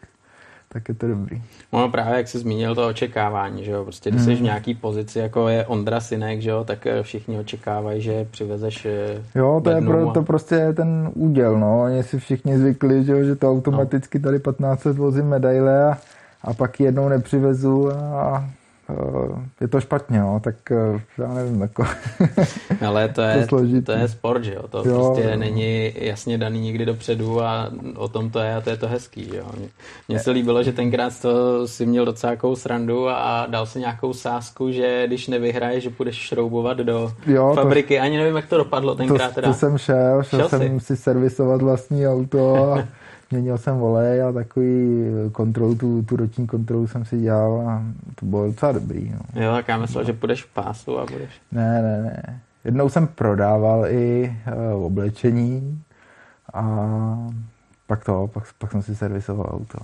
tak je to dobrý. No právě jak jsi zmínil to očekávání, že jo, prostě když jsi v hmm. nějaký pozici, jako je Ondra Synek, že jo, tak eh, všichni očekávají, že přivezeš eh, Jo, to je pro, to prostě je ten úděl, no, oni si všichni zvykli, že jo, že to automaticky tady 15 let vozím medaile a, a pak jednou nepřivezu a je to špatně, no, tak eh, já nevím, jako... <laughs> Ale to <laughs> je, to, to je sport, že jo, to jo, prostě jo. není jasně daný nikdy dopředu a o tom to je a to je to hezký, jo. Mně se líbilo, že tenkrát to si měl docela jakou srandu a dal si nějakou sásku, že když nevyhraješ, že půjdeš šroubovat do jo, fabriky, to, ani nevím, jak to dopadlo tenkrát to, teda. To jsem šel, šel, šel jsem si servisovat vlastní auto a <laughs> Měnil jsem volej a takový kontrolu, tu, tu roční kontrolu jsem si dělal a to bylo docela dobrý. No. Jo, tak já myslel, no. že půjdeš v pásu a budeš. Ne, ne, ne. Jednou jsem prodával i uh, oblečení a pak to, pak, pak jsem si servisoval auto.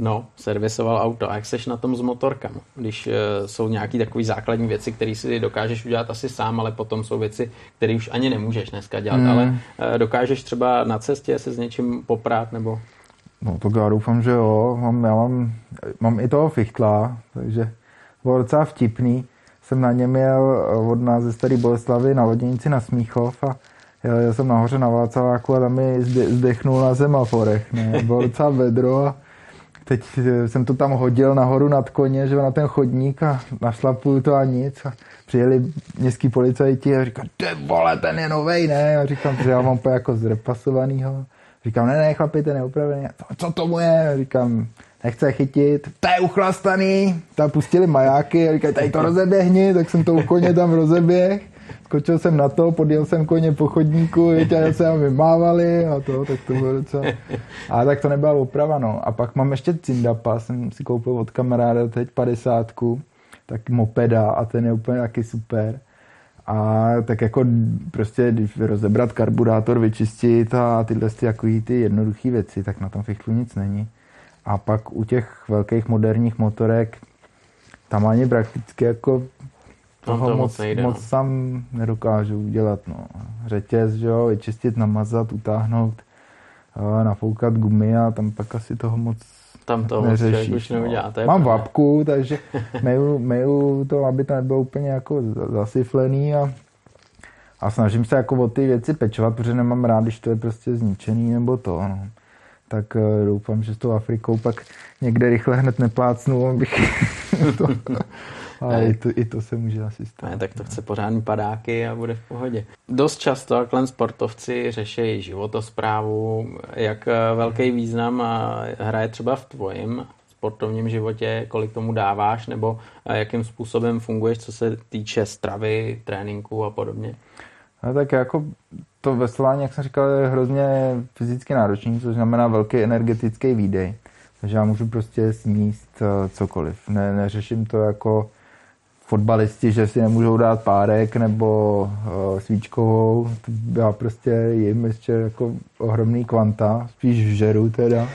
No, servisoval auto. A jak seš na tom s motorkama? Když uh, jsou nějaké takové základní věci, které si dokážeš udělat asi sám, ale potom jsou věci, které už ani nemůžeš dneska dělat. Mm. Ale uh, dokážeš třeba na cestě se s něčím poprát nebo... No to já doufám, že jo. Mám, já mám, mám i toho fichtla, takže bylo docela vtipný. Jsem na něm jel od nás ze Starý Boleslavy na loděnici na Smíchov a jel jsem nahoře na Václaváku a tam mi zdechnul na semaforech. Ne? Bylo docela vedro a teď jsem to tam hodil nahoru nad koně, že na ten chodník a našlapuju to a nic. A přijeli městský policajti a říkali, ty vole, ten je novej, ne? A říkám, že já mám po jako zrepasovanýho. Říkám, ne, ne, chlapi, ten je upravený. Co tomu je? Říkám, nechce chytit, to je uchlastaný. Tam pustili majáky a říkají, tady to rozeběhni, tak jsem to u koně tam rozeběh skočil jsem na to, podjel jsem koně po chodníku, a se mi mávali a to, tak to bylo docela... A tak to nebyla oprava, no. A pak mám ještě Cindapa, jsem si koupil od kamaráda teď padesátku, tak mopeda a ten je úplně taky super. A tak jako prostě, když rozebrat karburátor, vyčistit a tyhle ty, jako ty jednoduché věci, tak na tom fichtlu nic není. A pak u těch velkých moderních motorek tam ani prakticky jako toho to moc, nejde, moc no. sám nedokážu udělat. No. Řetěz, že jo, vyčistit, namazat, utáhnout, nafoukat gumy a tam pak asi toho moc tam to neřeší. už neudělá. Mám vapku, takže <laughs> meju, meju to, aby to nebylo úplně jako zasyflený a, a snažím se jako o ty věci pečovat, protože nemám rád, když to je prostě zničený nebo to. No. Tak uh, doufám, že s tou Afrikou pak někde rychle hned neplácnu, abych <laughs> to <laughs> ale i to, i to se může asi stát. Ne, tak to chce pořádný padáky a bude v pohodě. Dost často takhle sportovci řeší životosprávu, jak eh, velký význam eh, hraje třeba v tvojím sportovním životě, kolik tomu dáváš, nebo eh, jakým způsobem funguješ, co se týče stravy, tréninku a podobně? No, tak jako to veslání, jak jsem říkal, je hrozně fyzicky náročný, což znamená velký energetický výdej. Takže já můžu prostě sníst cokoliv. Ne, neřeším to jako fotbalisti, že si nemůžou dát párek nebo uh, svíčkovou. Já prostě jim ještě jako ohromný kvanta, spíš žeru teda.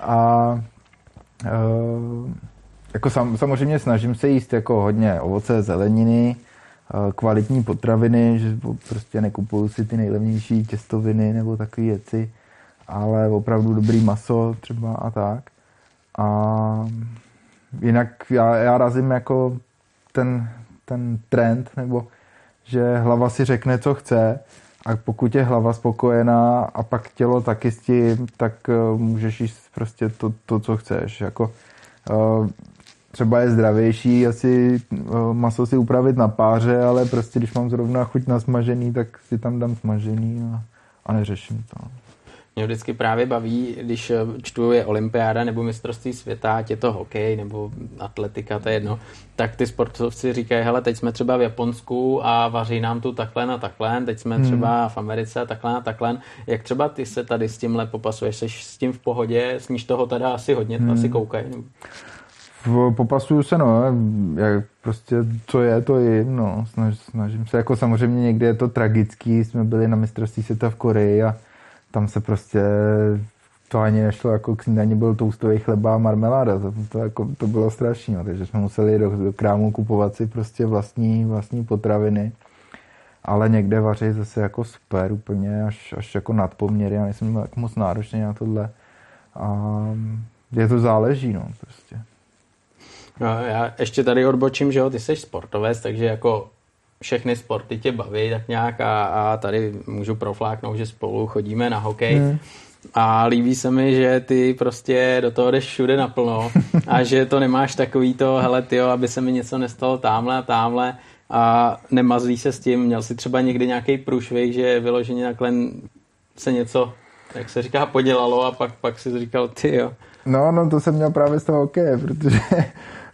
A uh, jako sam, samozřejmě snažím se jíst jako hodně ovoce, zeleniny, uh, kvalitní potraviny, že prostě nekupuju si ty nejlevnější těstoviny nebo takové věci, ale opravdu dobrý maso třeba a tak. A jinak já, já razím jako ten, ten trend, nebo že hlava si řekne, co chce a pokud je hlava spokojená a pak tělo taky s tím, tak uh, můžeš jíst prostě to, to co chceš. Jako, uh, třeba je zdravější asi uh, maso si upravit na páře, ale prostě když mám zrovna chuť na smažený, tak si tam dám smažený a, a neřeším to. Mě vždycky právě baví, když eh, čtu je olympiáda nebo mistrovství světa, ať je to hokej nebo atletika, to je jedno, tak ty sportovci říkají, hele, teď jsme třeba v Japonsku a vaří nám tu takhle na takhle, teď jsme hmm. třeba v Americe takhle na takhle. Jak třeba ty se tady s tímhle popasuješ? Jsi s tím v pohodě? Sníš toho teda asi hodně, hmm. asi koukají. Popasuju se, no, jak prostě co je, to jim, no, Snaž, snažím se, jako samozřejmě někdy je to tragický, jsme byli na mistrovství světa v Koreji a tam se prostě to ani nešlo jako k snídaní, byl toustový chleba a marmeláda, to, to, jako, to bylo strašné, no. takže jsme museli do, do krámu kupovat si prostě vlastní, vlastní potraviny, ale někde vaří zase jako super, úplně až, až jako nadpoměry, já nejsem jako moc náročný na tohle. A je to záleží, no, prostě. No, já ještě tady odbočím, že jo, ty jsi sportovec, takže jako všechny sporty tě baví tak nějak a, a tady můžu profláknout, že spolu chodíme na hokej. Hmm. A líbí se mi, že ty prostě do toho jdeš všude naplno a <laughs> že to nemáš takový to, hele tyjo, aby se mi něco nestalo tamhle a tamhle a nemazlí se s tím. Měl si třeba někdy nějaký průšvih, že vyloženě takhle se něco, jak se říká, podělalo a pak, pak si říkal, ty jo. No, no, to jsem měl právě z toho hokeje, protože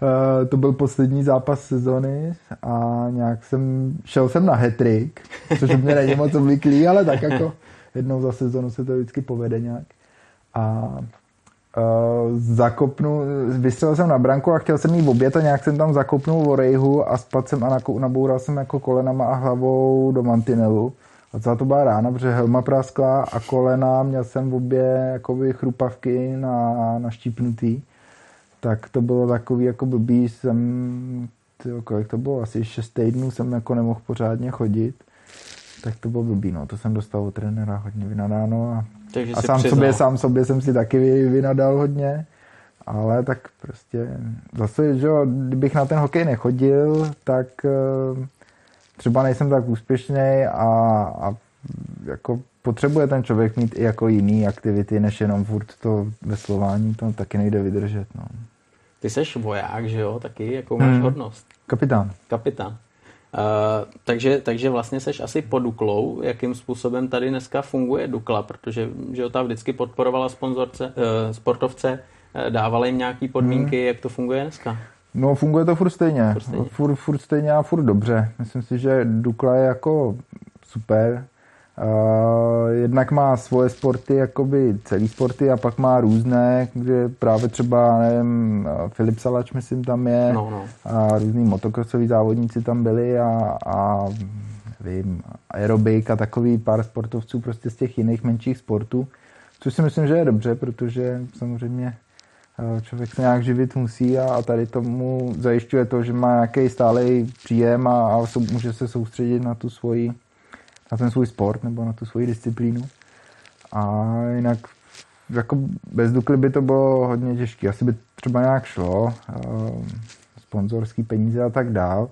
uh, to byl poslední zápas sezony a nějak jsem, šel jsem na hetrik, což mě není moc obvyklý, ale tak jako jednou za sezonu se to vždycky povede nějak. A uh, zakopnu, vystřelil jsem na branku a chtěl jsem jí obět a nějak jsem tam zakopnul v rejhu a spadl jsem a naboural jsem jako kolenama a hlavou do mantinelu. A celá to byla rána, protože helma praskla a kolena, měl jsem v obě jakoby chrupavky na, na štípnutý. Tak to bylo takový jako blbý, jsem, tyjo, kolik to bylo, asi 6 týdnů jsem jako nemohl pořádně chodit. Tak to bylo blbý, no, to jsem dostal od trenéra hodně vynadáno a, a sám sobě, sám sobě jsem si taky vynadal hodně. Ale tak prostě zase, že jo, kdybych na ten hokej nechodil, tak eh, třeba nejsem tak úspěšný a, a jako potřebuje ten člověk mít i jako jiný aktivity, než jenom furt to veslování, to taky nejde vydržet. No. Ty seš voják, že jo, taky, jakou máš hmm. hodnost? Kapitán. Kapitán. Uh, takže, takže vlastně seš asi pod Duklou. Jakým způsobem tady dneska funguje Dukla? Protože že jo, ta vždycky podporovala sponzorce, uh, sportovce, uh, dávala jim nějaké podmínky, hmm. jak to funguje dneska? No, funguje to furt stejně. Furt stejně. Furt, furt stejně a furt dobře. Myslím si, že Dukla je jako super. Uh, jednak má svoje sporty, jakoby celý sporty a pak má různé, kde právě třeba, nevím, Filip Salač, myslím, tam je no, no. a různý motokrosoví závodníci tam byli a, a vím, aerobik a takový pár sportovců prostě z těch jiných menších sportů, což si myslím, že je dobře, protože samozřejmě člověk se nějak živit musí a, a tady tomu zajišťuje to, že má nějaký stálý příjem a, a může se soustředit na tu svoji, na ten svůj sport nebo na tu svoji disciplínu. A jinak jako bez Dukly by to bylo hodně těžké. Asi by třeba nějak šlo, sponzorský peníze a tak dál,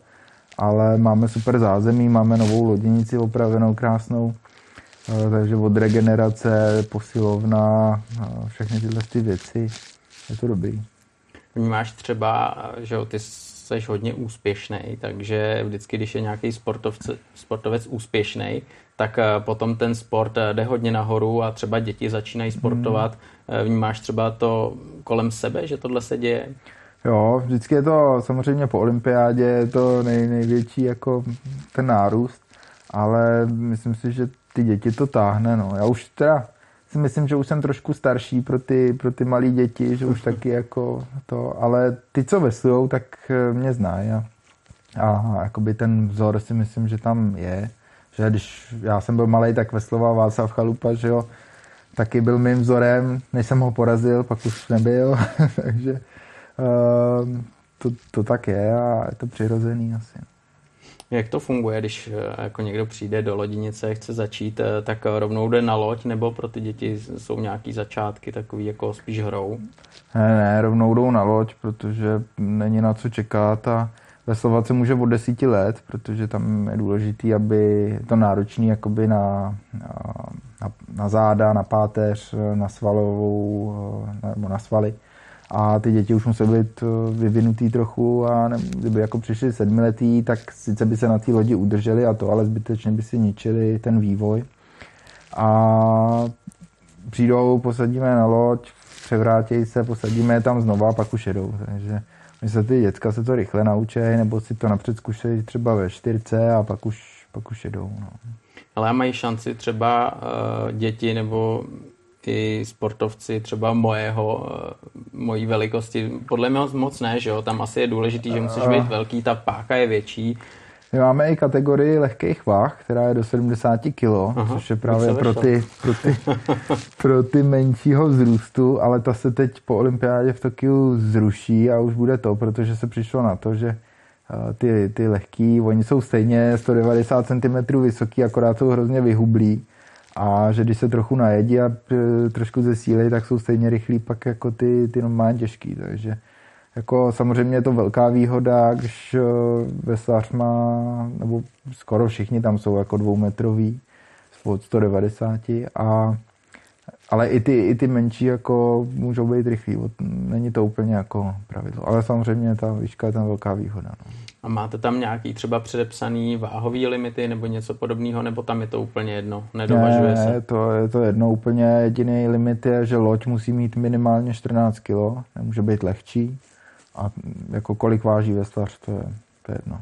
ale máme super zázemí, máme novou loděnici opravenou, krásnou, takže od regenerace, posilovna, všechny tyhle ty věci je to dobrý. Vnímáš třeba, že ty jsi hodně úspěšný, takže vždycky, když je nějaký sportovce, sportovec úspěšný, tak eh, potom ten sport eh, jde hodně nahoru a třeba děti začínají hmm. sportovat. Hmm. Vnímáš třeba to kolem sebe, že tohle se děje? Jo, vždycky je to samozřejmě po olympiádě je to nej, největší jako ten nárůst, ale myslím si, že ty děti to táhne. No. Já už teda si myslím, že už jsem trošku starší pro ty, pro ty malé děti, že už <laughs> taky jako to, ale ty, co veslujou, tak eh, mě znají a, a jakoby ten vzor si myslím, že tam je, že když já jsem byl malý, tak vesloval Václav Chalupa, že jo, taky byl mým vzorem, než jsem ho porazil, pak už nebyl, <laughs> takže uh, to, to tak je a je to přirozený asi. Jak to funguje, když eh, jako někdo přijde do lodinice, chce začít, eh, tak rovnou jde na loď, nebo pro ty děti jsou nějaký začátky takový jako spíš hrou? Ne, ne, rovnou jdou na loď, protože není na co čekat a veslovat se může od desíti let, protože tam je důležitý, aby to náročný jakoby na, na, na záda, na páteř, na svalovou eh, nebo na svaly a ty děti už musí být eh, vyvinutý trochu a ne, kdyby jako přišli sedmiletí, tak sice by se na té lodi udrželi a to, ale zbytečně by si ničili ten vývoj. A přijdou, posadíme na loď, převrátějí se, posadíme je tam znova a pak už jedou. Takže my se ty děcka se to rychle naučí, nebo si to napřed zkušejí třeba ve čtyřce a pak už, pak už jedou. No. Ale mají šanci třeba uh, děti nebo i sportovci třeba mojeho, eh, mojí velikosti, podle mě moc ne, že jo, tam asi je důležitý, že musíš být velký, ta páka je větší. My máme i kategorii lehkých váh, která je do 70 kg, Aha, což je právě pro ty, pro, ty, <laughs> pro ty menšího vzrůstu, ale ta se teď po olympiádě v Tokiu zruší a už bude to, protože se přišlo na to, že eh, ty, ty lehký, oni jsou stejně 190 cm vysoký, akorát jsou hrozně vyhublí a že když se trochu najedí a e, trošku zesílej, tak jsou stejně rychlí pak jako ty, ty normálně těžký, takže jako samozřejmě je to velká výhoda, když e, veslař má, nebo skoro všichni tam jsou jako dvoumetrový, od 190 a ale i ty, i ty menší jako můžou být rychlí. Není to úplně jako pravidlo. Ale samozřejmě ta výška je tam velká výhoda. No. A máte tam nějaký třeba předepsaný váhový limity nebo něco podobného, nebo tam je to úplně jedno? Nedovažuje ne, se? to je to jedno. Úplně jediný limit je, že loď musí mít minimálně 14 kg, nemůže být lehčí. A jako kolik váží veslař, to je, to je jedno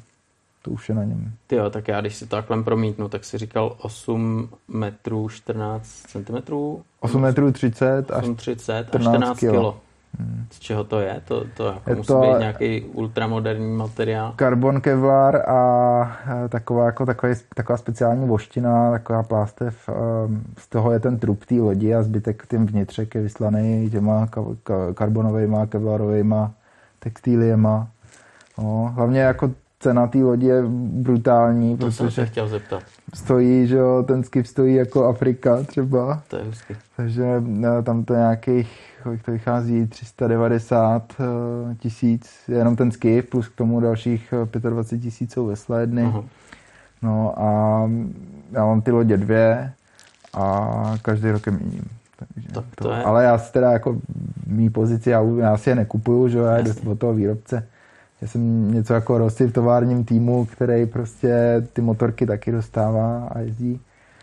to už je na něm. Ty jo, tak já když si to takhle promítnu, tak si říkal 8 metrů 14 centimetrů? 8 metrů 30 až 30 a 14 kilo. Hmm. Z čeho to je? To, to jako je musí to být nějaký ultramoderní materiál? Karbon kevlar a taková, jako takový, taková speciální voština, taková plástev. Ehm, z toho je ten trup té lodi a zbytek tím vnitřek je vyslaný těma karbonovými, kevlarovými textíliema. No, hlavně jako cena té lodi je brutální, to protože jsem se chtěl zeptat. stojí, že jo, ten skip stojí jako Afrika třeba. To je hezky. Takže eh, tam to nějakých, kolik to vychází, 390 eh, tisíc, jenom ten skip, plus k tomu dalších 25 eh, tisíc jsou sledny. Uh-huh. No a já mám ty lodě dvě a každý rok je měním. Takže to, to, to je... Ale já si teda jako mý pozici, já, já si je nekupuju, že jo, já jdu od toho výrobce já jsem něco jako Rossi v továrním týmu, který prostě ty motorky taky dostává a jezdí.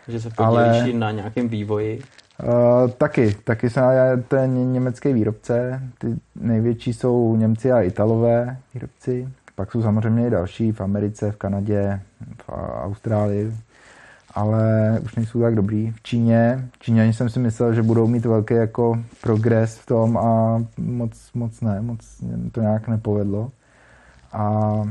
Že se podílíš Ale, na nějakém vývoji? Uh, taky, taky jsem, to je německý výrobce, ty největší jsou Němci a Italové výrobci, pak jsou samozřejmě i další v Americe, v Kanadě, v Austrálii, ale už nejsou tak dobrý. V Číně, Číňani jsem si myslel, že budou mít velký jako progres v tom a moc, moc ne, moc to nějak nepovedlo. A,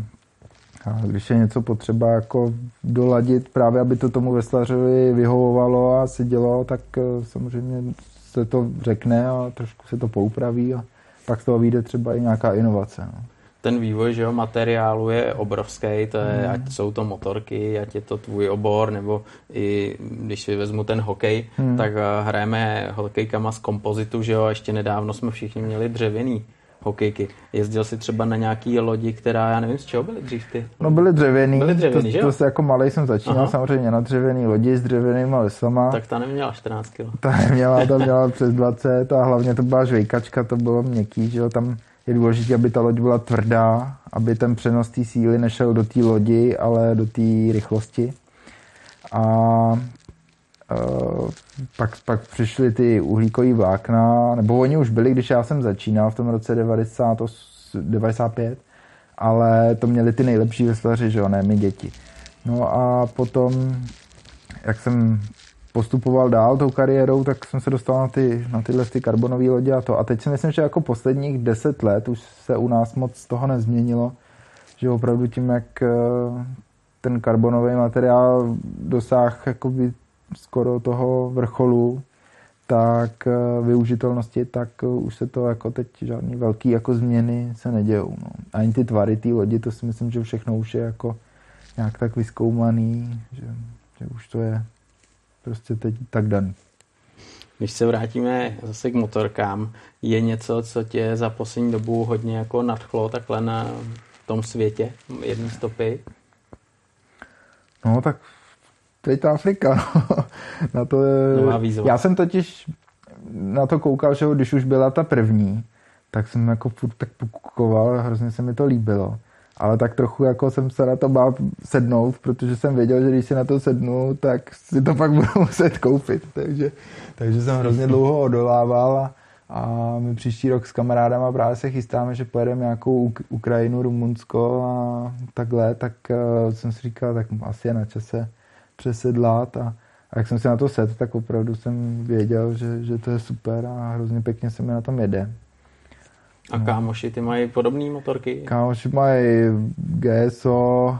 a když je něco potřeba jako doladit, právě aby to tomu veslařovi vyhovovalo a sedělo, tak eh, samozřejmě se to řekne a trošku se to poupraví a pak z toho vyjde třeba i nějaká inovace. No ten vývoj že jo, materiálu je obrovský, to je, hmm. ať jsou to motorky, ať je to tvůj obor, nebo i když si vezmu ten hokej, hmm. tak eh, hrajeme hokejkama z kompozitu, že jo, a ještě nedávno jsme všichni měli dřevěný hokejky. Jezdil si třeba na nějaký lodi, která, já nevím, z čeho byly dřív ty? No byly dřevěný, byly dřevěný to, to se jako malý jsem začínal Aha. samozřejmě na dřevěný lodi s dřevěnýma lesama. Tak ta neměla 14 kg. Ta neměla, ta měla přes 20 a hlavně to byla žvejkačka, to bylo měkký, že jo, tam je důležité, aby ta loď byla tvrdá, aby ten přenos té síly nešel do té lodi, ale do té rychlosti. A Uh, pak, pak přišly ty uhlíkové vlákna, nebo oni už byli, když já jsem začínal v tom roce 90, 95, ale to měli ty nejlepší veslaři, že jo, ne my děti. No a potom, jak jsem postupoval dál tou kariérou, tak jsem se dostal na, ty, na tyhle ty karbonové lodě a to. A teď si myslím, že jako posledních deset let už se u nás moc toho nezměnilo, že opravdu tím, jak eh, ten karbonový materiál dosáhl jakoby skoro toho vrcholu, tak eh, využitelnosti, tak eh, už se to jako teď žádný velký jako změny se nedějou. No. Ani ty tvary té lodi, to si myslím, že všechno už je jako nějak tak vyskoumaný, že, že už to je prostě teď tak daný. Když se vrátíme zase k motorkám, je něco, co tě za poslední dobu hodně jako nadchlo takhle na tom světě, jedné stopy? No tak teď ta Afrika. <laughs> na to, já jsem totiž na to koukal, že když už byla ta první, tak jsem jako furt tak pokukoval, hrozně se mi to líbilo. Ale tak trochu jako jsem se na to bál sednout, protože jsem věděl, že když si na to sednu, tak si to pak <laughs> budu muset koupit. Takže, takže jsem hrozně dlouho odolával a, a my příští rok s kamarádama právě se chystáme, že pojedeme nějakou Ukrajinu, Rumunsko a takhle, tak uh, jsem si říkal, tak asi je na čase přesedlat a, a jak jsem si na to sedl, tak opravdu jsem věděl, že, že to je super a hrozně pěkně se mi na tom jede. A kámoši, ty mají podobné motorky? Kámoši mají GSO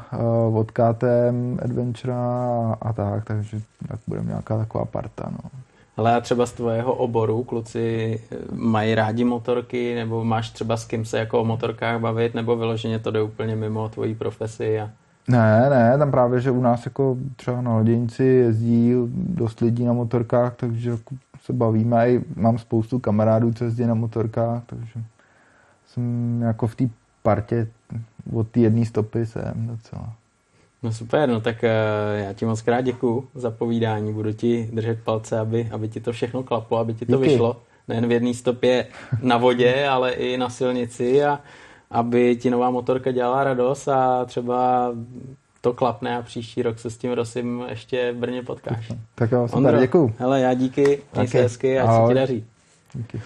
uh, od KTM Adventure a, a tak, takže tak budeme nějaká taková parta. No. Ale a třeba z tvého oboru kluci eh, mají rádi motorky, nebo máš třeba s kým se jako o motorkách bavit, nebo vyloženě to jde úplně mimo tvojí profesi? A... Ne, ne, tam právě, že u nás jako třeba na Loděnici jezdí dost lidí na motorkách, takže jako se bavíme. I mám spoustu kamarádů, co jezdí na motorkách, takže jsem jako v té partě od té jedné stopy jsem docela. No super, no tak uh, já ti moc krát děkuju za povídání, budu ti držet palce, aby, aby ti to všechno klaplo, aby ti to Díky. vyšlo, nejen v jedné stopě na vodě, ale i na silnici a aby ti nová motorka dělala radost a třeba to klapne a příští rok se s tím Rosím ještě v Brně potkáš. Tak jo, super, Ondro, děkuju. Hele, já díky, měj se hezky a se ti daří. Díky.